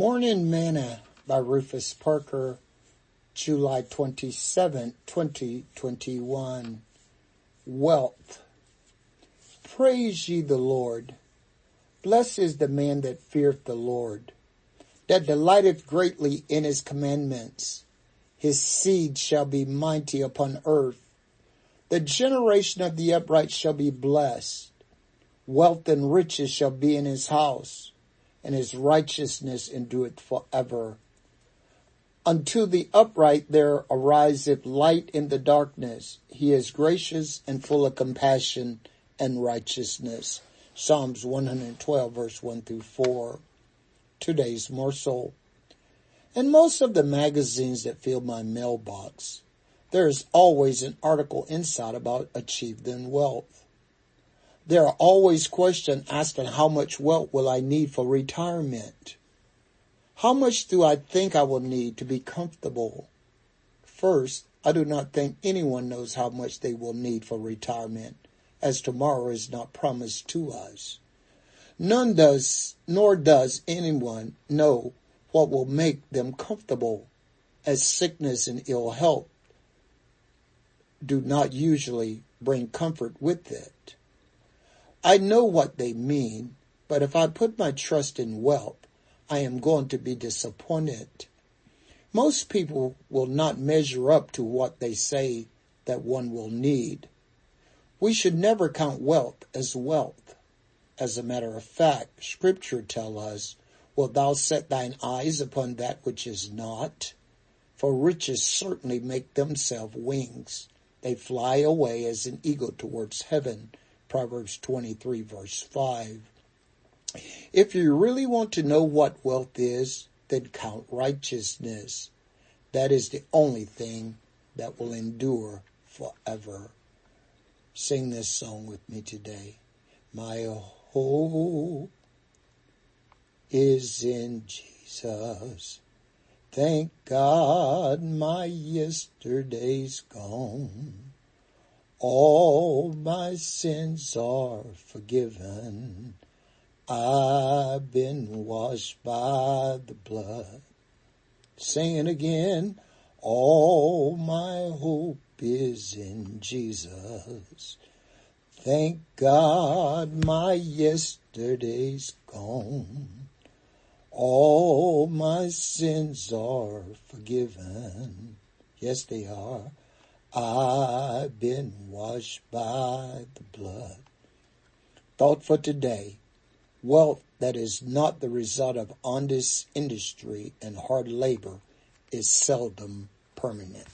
Morning Manna by Rufus Parker, July 27, 2021. Wealth. Praise ye the Lord. Blessed is the man that feareth the Lord, that delighteth greatly in his commandments. His seed shall be mighty upon earth. The generation of the upright shall be blessed. Wealth and riches shall be in his house and his righteousness endureth forever. Unto the upright there ariseth light in the darkness. He is gracious and full of compassion and righteousness. Psalms 112 verse 1 through 4. Today's morsel. In most of the magazines that fill my mailbox, there is always an article inside about achieving wealth. There are always questions asking how much wealth will I need for retirement? How much do I think I will need to be comfortable? First, I do not think anyone knows how much they will need for retirement, as tomorrow is not promised to us. None does, nor does anyone know what will make them comfortable, as sickness and ill health do not usually bring comfort with it. I know what they mean, but if I put my trust in wealth, I am going to be disappointed. Most people will not measure up to what they say that one will need. We should never count wealth as wealth. As a matter of fact, scripture tell us, wilt thou set thine eyes upon that which is not? For riches certainly make themselves wings. They fly away as an eagle towards heaven. Proverbs 23 verse 5. If you really want to know what wealth is, then count righteousness. That is the only thing that will endure forever. Sing this song with me today. My hope is in Jesus. Thank God my yesterday's gone. All my sins are forgiven. I've been washed by the blood. It again. All my hope is in Jesus. Thank God my yesterday's gone. All my sins are forgiven. Yes, they are. I've been washed by the blood. Thought for today. Wealth that is not the result of honest industry and hard labor is seldom permanent.